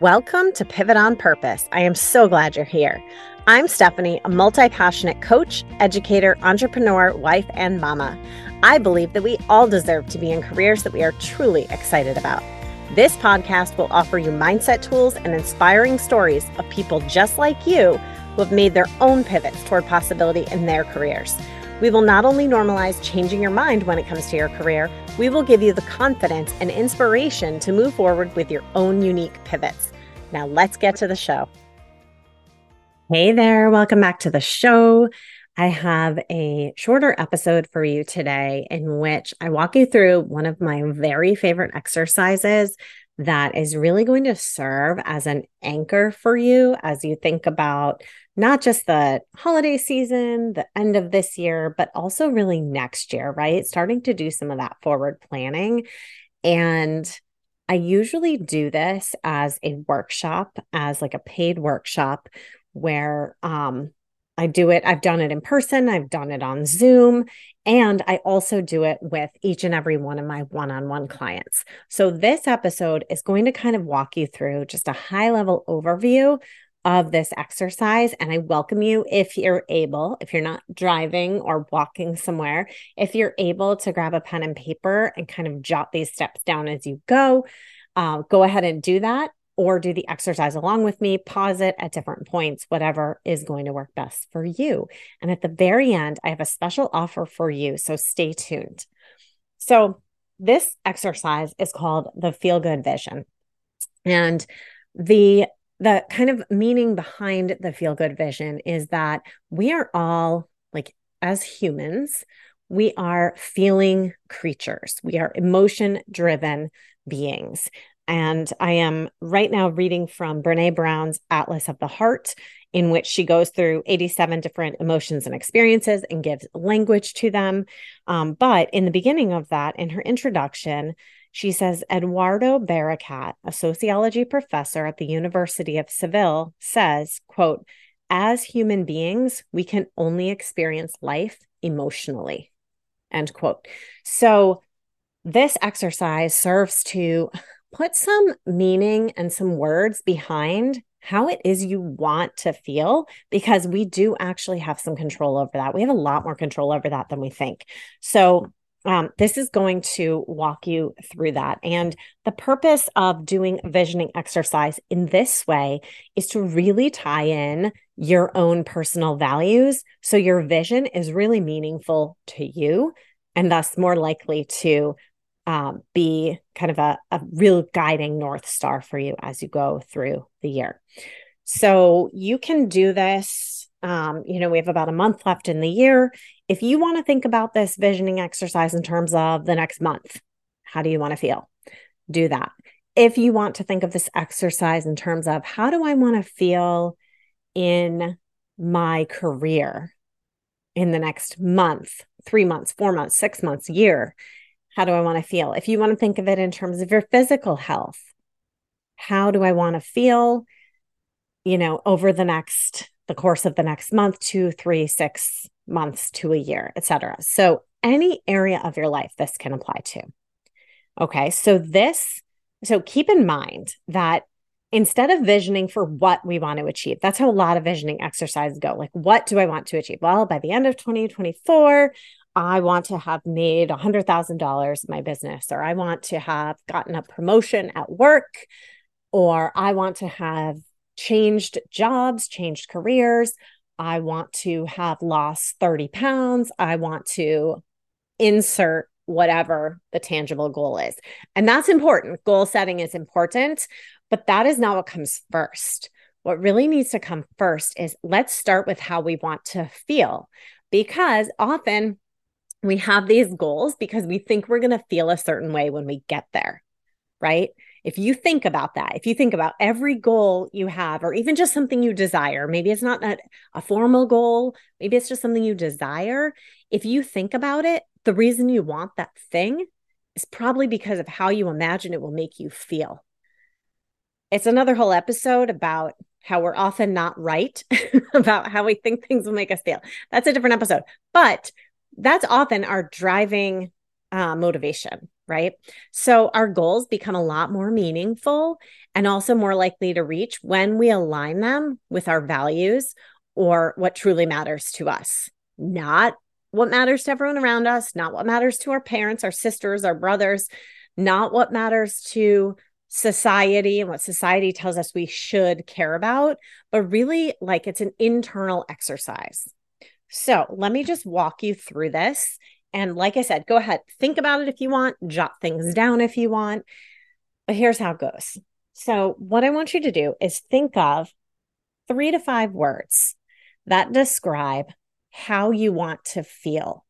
Welcome to Pivot on Purpose. I am so glad you're here. I'm Stephanie, a multi passionate coach, educator, entrepreneur, wife, and mama. I believe that we all deserve to be in careers that we are truly excited about. This podcast will offer you mindset tools and inspiring stories of people just like you who have made their own pivots toward possibility in their careers. We will not only normalize changing your mind when it comes to your career, we will give you the confidence and inspiration to move forward with your own unique pivots. Now, let's get to the show. Hey there, welcome back to the show. I have a shorter episode for you today in which I walk you through one of my very favorite exercises that is really going to serve as an anchor for you as you think about not just the holiday season, the end of this year, but also really next year, right? Starting to do some of that forward planning. And I usually do this as a workshop, as like a paid workshop where um, I do it. I've done it in person, I've done it on Zoom, and I also do it with each and every one of my one on one clients. So, this episode is going to kind of walk you through just a high level overview of this exercise. And I welcome you if you're able, if you're not driving or walking somewhere, if you're able to grab a pen and paper and kind of jot these steps down as you go, uh, go ahead and do that or do the exercise along with me, pause it at different points, whatever is going to work best for you. And at the very end, I have a special offer for you. So stay tuned. So, this exercise is called the feel good vision. And the the kind of meaning behind the feel good vision is that we are all like as humans we are feeling creatures we are emotion driven beings and I am right now reading from Brene Brown's Atlas of the Heart, in which she goes through 87 different emotions and experiences and gives language to them. Um, but in the beginning of that, in her introduction, she says Eduardo Bericat, a sociology professor at the University of Seville, says, quote, as human beings, we can only experience life emotionally. End quote. So this exercise serves to put some meaning and some words behind how it is you want to feel because we do actually have some control over that. We have a lot more control over that than we think. So, um, this is going to walk you through that. And the purpose of doing visioning exercise in this way is to really tie in your own personal values. So your vision is really meaningful to you and thus more likely to um, be kind of a, a real guiding North Star for you as you go through the year. So you can do this. Um, you know, we have about a month left in the year. If you want to think about this visioning exercise in terms of the next month, how do you want to feel? Do that. If you want to think of this exercise in terms of how do I want to feel in my career in the next month, three months, four months, six months, year, how do I want to feel? If you want to think of it in terms of your physical health, how do I want to feel, you know, over the next, the course of the next month, two, three, six months to a year, etc. So any area of your life this can apply to. Okay. So this, so keep in mind that instead of visioning for what we want to achieve, that's how a lot of visioning exercises go. Like, what do I want to achieve? Well, by the end of 2024, I want to have made $100,000 in my business, or I want to have gotten a promotion at work, or I want to have changed jobs, changed careers. I want to have lost 30 pounds. I want to insert whatever the tangible goal is. And that's important. Goal setting is important, but that is not what comes first. What really needs to come first is let's start with how we want to feel because often we have these goals because we think we're going to feel a certain way when we get there, right? If you think about that, if you think about every goal you have, or even just something you desire, maybe it's not that a formal goal, maybe it's just something you desire. If you think about it, the reason you want that thing is probably because of how you imagine it will make you feel. It's another whole episode about how we're often not right about how we think things will make us feel. That's a different episode. But that's often our driving uh, motivation right? So our goals become a lot more meaningful and also more likely to reach when we align them with our values or what truly matters to us, not what matters to everyone around us, not what matters to our parents, our sisters, our brothers, not what matters to society and what society tells us we should care about, but really like it's an internal exercise. So let me just walk you through this and like I said, go ahead, think about it if you want, jot things down if you want. But here's how it goes. So, what I want you to do is think of three to five words that describe how you want to feel.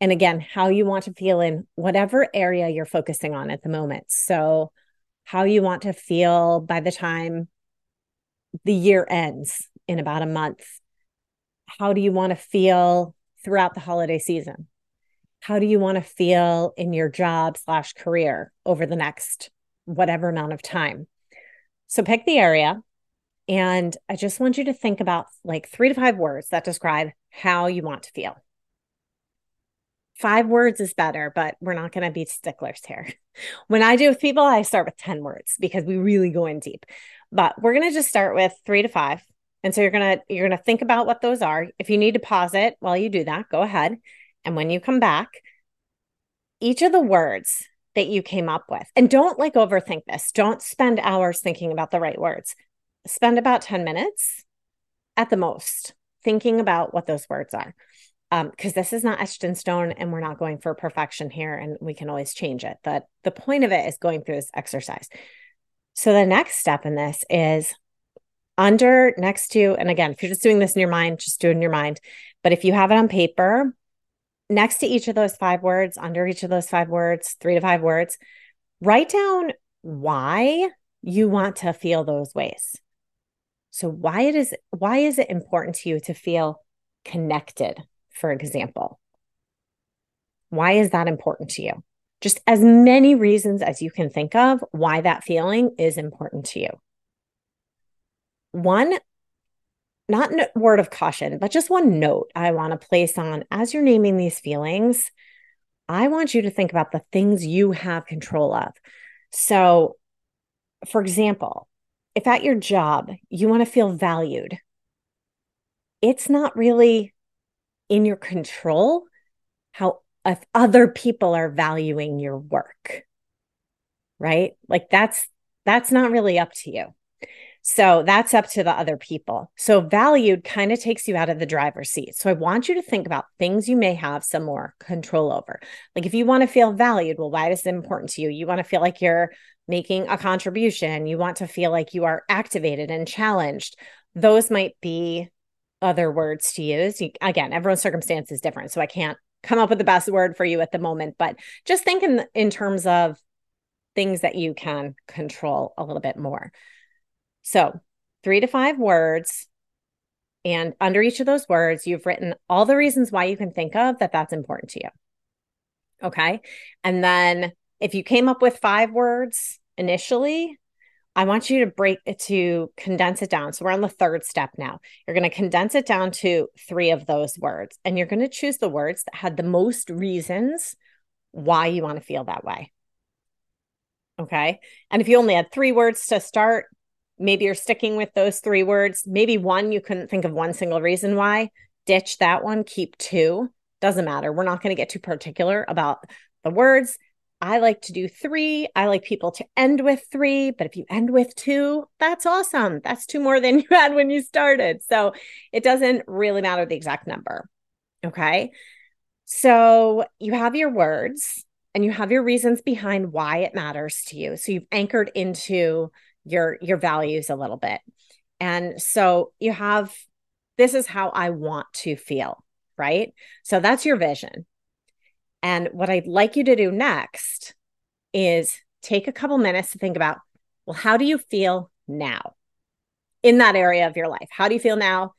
And again, how you want to feel in whatever area you're focusing on at the moment. So, how you want to feel by the time the year ends in about a month. How do you want to feel throughout the holiday season? how do you want to feel in your job slash career over the next whatever amount of time? So pick the area and i just want you to think about like three to five words that describe how you want to feel. Five words is better but we're not going to be sticklers here. When i do with people i start with 10 words because we really go in deep. But we're going to just start with three to five and so you're going to you're going to think about what those are if you need to pause it while you do that go ahead and when you come back, each of the words that you came up with, and don't like overthink this, don't spend hours thinking about the right words. Spend about 10 minutes at the most thinking about what those words are. Because um, this is not etched in stone and we're not going for perfection here and we can always change it. But the point of it is going through this exercise. So the next step in this is under next to, and again, if you're just doing this in your mind, just do it in your mind. But if you have it on paper, next to each of those five words, under each of those five words, three to five words, write down why you want to feel those ways. So why it is why is it important to you to feel connected, for example? Why is that important to you? Just as many reasons as you can think of why that feeling is important to you. One not a word of caution, but just one note I want to place on as you're naming these feelings. I want you to think about the things you have control of. So, for example, if at your job you want to feel valued, it's not really in your control how if other people are valuing your work. Right? Like that's that's not really up to you. So that's up to the other people. So valued kind of takes you out of the driver's seat. So I want you to think about things you may have some more control over. Like if you want to feel valued, well, why is it important to you? You want to feel like you're making a contribution. You want to feel like you are activated and challenged. Those might be other words to use. You, again, everyone's circumstance is different. So I can't come up with the best word for you at the moment, but just think in, in terms of things that you can control a little bit more. So, three to five words. And under each of those words, you've written all the reasons why you can think of that that's important to you. Okay. And then if you came up with five words initially, I want you to break it to condense it down. So we're on the third step now. You're going to condense it down to three of those words, and you're going to choose the words that had the most reasons why you want to feel that way. Okay. And if you only had three words to start, maybe you're sticking with those three words. Maybe one, you couldn't think of one single reason why. Ditch that one, keep two. Doesn't matter. We're not going to get too particular about the words. I like to do three. I like people to end with three, but if you end with two, that's awesome. That's two more than you had when you started. So it doesn't really matter the exact number. Okay. So you have your words and you have your reasons behind why it matters to you. So you've anchored into your your values a little bit. And so you have this is how I want to feel, right? So that's your vision. And what I'd like you to do next is take a couple minutes to think about well, how do you feel now in that area of your life? How do you feel now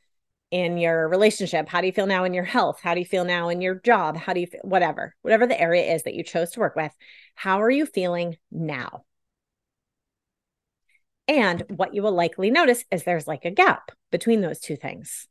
in your relationship? How do you feel now in your health? How do you feel now in your job? How do you feel, whatever, whatever the area is that you chose to work with? How are you feeling now? And what you will likely notice is there's like a gap between those two things,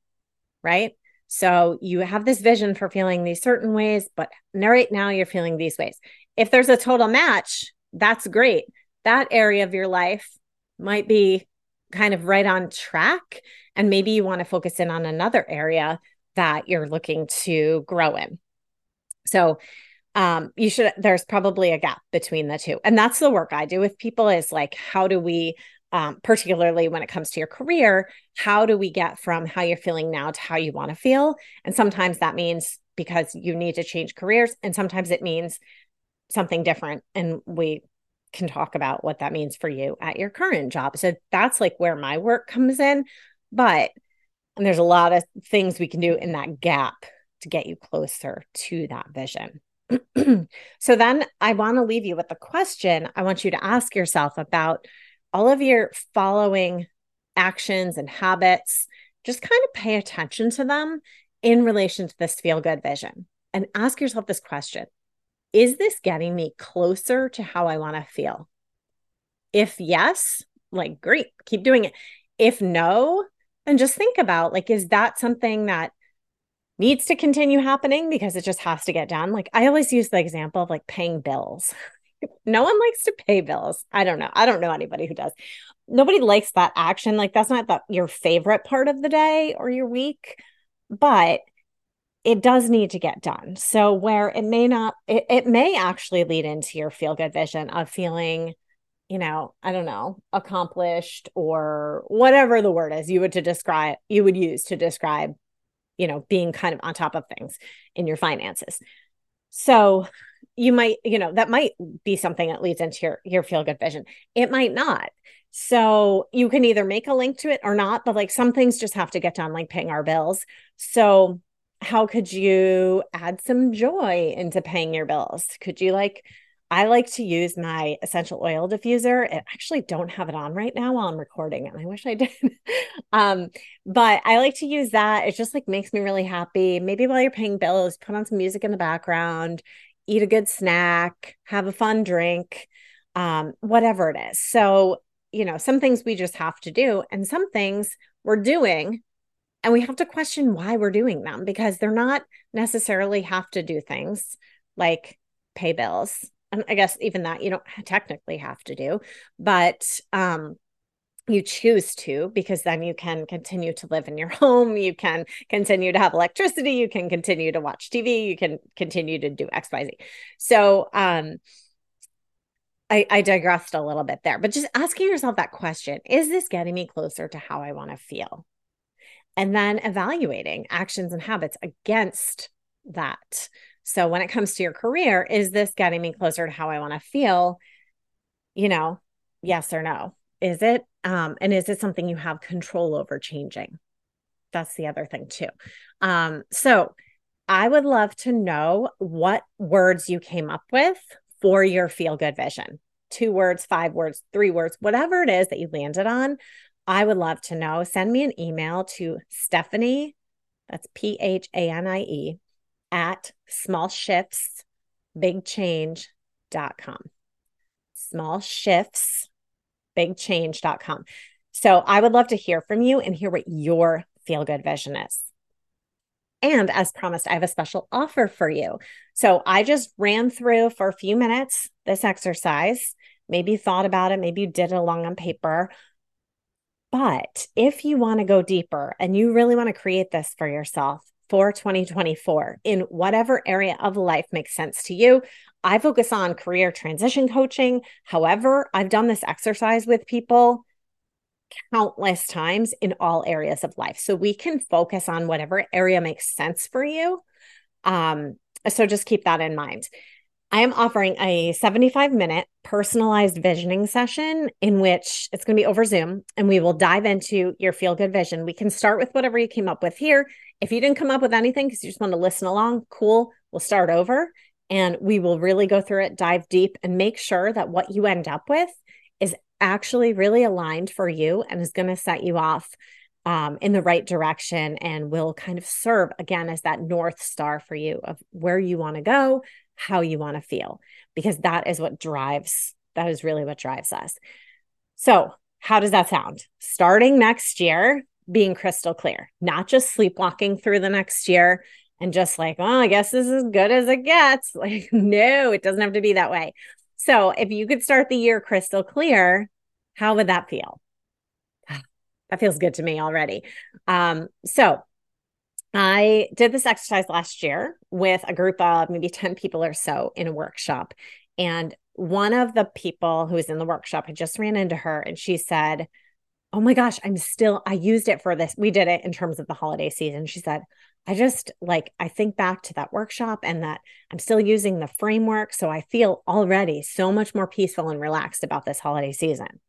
right? So you have this vision for feeling these certain ways, but right now you're feeling these ways. If there's a total match, that's great. That area of your life might be kind of right on track. And maybe you want to focus in on another area that you're looking to grow in. So, um, you should, there's probably a gap between the two. And that's the work I do with people is like, how do we, um, particularly when it comes to your career, how do we get from how you're feeling now to how you want to feel? And sometimes that means because you need to change careers, and sometimes it means something different. And we can talk about what that means for you at your current job. So that's like where my work comes in. But and there's a lot of things we can do in that gap to get you closer to that vision. so then I want to leave you with a question I want you to ask yourself about all of your following actions and habits. Just kind of pay attention to them in relation to this feel good vision and ask yourself this question Is this getting me closer to how I want to feel? If yes, like great, keep doing it. If no, then just think about like, is that something that needs to continue happening because it just has to get done? Like, I always use the example of like paying bills. no one likes to pay bills. I don't know. I don't know anybody who does. Nobody likes that action. Like, that's not the, your favorite part of the day or your week but it does need to get done. So where it may not, it, it may actually lead into your feel good vision of feeling, you know, I don't know, accomplished or whatever the word is you would to describe, you would use to describe, you know, being kind of on top of things in your finances. So you might, you know, that might be something that leads into your your feel good vision. It might not. So you can either make a link to it or not, but like some things just have to get done, like paying our bills. So, how could you add some joy into paying your bills? Could you like, I like to use my essential oil diffuser. I actually don't have it on right now while I'm recording, and I wish I did. um, but I like to use that. It just like makes me really happy. Maybe while you're paying bills, put on some music in the background, eat a good snack, have a fun drink, um, whatever it is. So you know, some things we just have to do, and some things we're doing, and we have to question why we're doing them because they're not necessarily have to do things like pay bills. And I guess even that you don't technically have to do, but um, you choose to because then you can continue to live in your home you can continue to have electricity you can continue to watch tv you can continue to do xyz so um I, I digressed a little bit there, but just asking yourself that question is this getting me closer to how I want to feel? And then evaluating actions and habits against that. So when it comes to your career, is this getting me closer to how I want to feel? You know, yes or no. Is it? Um, and is it something you have control over changing? That's the other thing too. Um, so I would love to know what words you came up with for your feel good vision. Two words, five words, three words, whatever it is that you landed on. I would love to know. Send me an email to Stephanie, that's P H A N I E, at small shifts, big Small shifts, big change.com. So I would love to hear from you and hear what your feel good vision is. And as promised, I have a special offer for you. So I just ran through for a few minutes this exercise. Maybe you thought about it, maybe you did it along on paper. But if you want to go deeper and you really want to create this for yourself for 2024 in whatever area of life makes sense to you, I focus on career transition coaching. However, I've done this exercise with people countless times in all areas of life. So we can focus on whatever area makes sense for you. Um, so just keep that in mind. I am offering a 75 minute personalized visioning session in which it's going to be over Zoom and we will dive into your feel good vision. We can start with whatever you came up with here. If you didn't come up with anything because you just want to listen along, cool, we'll start over and we will really go through it, dive deep, and make sure that what you end up with is actually really aligned for you and is going to set you off um, in the right direction and will kind of serve again as that north star for you of where you want to go, how you want to feel, because that is what drives, that is really what drives us. So, how does that sound? Starting next year, being crystal clear, not just sleepwalking through the next year, and just like, oh, I guess this is as good as it gets. Like, no, it doesn't have to be that way. So if you could start the year crystal clear, how would that feel? That feels good to me already. Um, so I did this exercise last year with a group of maybe 10 people or so in a workshop. And one of the people who was in the workshop, I just ran into her and she said, Oh my gosh, I'm still, I used it for this. We did it in terms of the holiday season. She said, I just like, I think back to that workshop and that I'm still using the framework. So I feel already so much more peaceful and relaxed about this holiday season.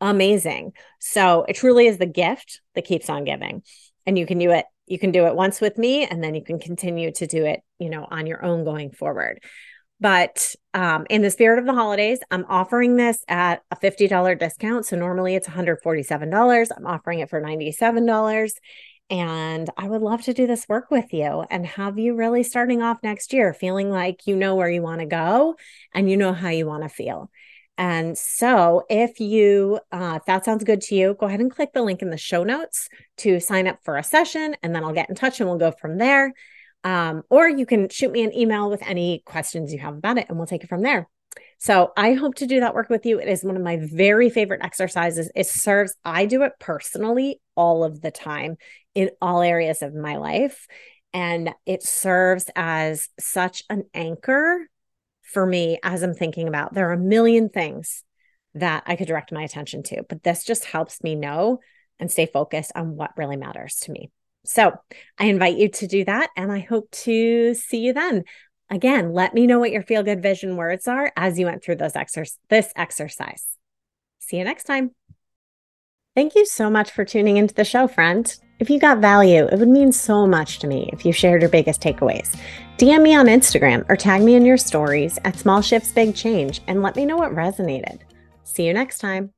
Amazing. So it truly is the gift that keeps on giving. And you can do it, you can do it once with me, and then you can continue to do it, you know, on your own going forward. But um, in the spirit of the holidays, I'm offering this at a $50 discount. So normally it's $147. I'm offering it for $97. And I would love to do this work with you and have you really starting off next year feeling like you know where you want to go and you know how you want to feel. And so, if you, uh, if that sounds good to you, go ahead and click the link in the show notes to sign up for a session, and then I'll get in touch and we'll go from there. Um, or you can shoot me an email with any questions you have about it and we'll take it from there. So I hope to do that work with you. It is one of my very favorite exercises. It serves, I do it personally all of the time in all areas of my life. And it serves as such an anchor for me as I'm thinking about. There are a million things that I could direct my attention to, but this just helps me know and stay focused on what really matters to me. So I invite you to do that. And I hope to see you then. Again, let me know what your feel good vision words are as you went through those exer- this exercise. See you next time. Thank you so much for tuning into the show, friend. If you got value, it would mean so much to me if you shared your biggest takeaways. DM me on Instagram or tag me in your stories at Small Shifts Big Change and let me know what resonated. See you next time.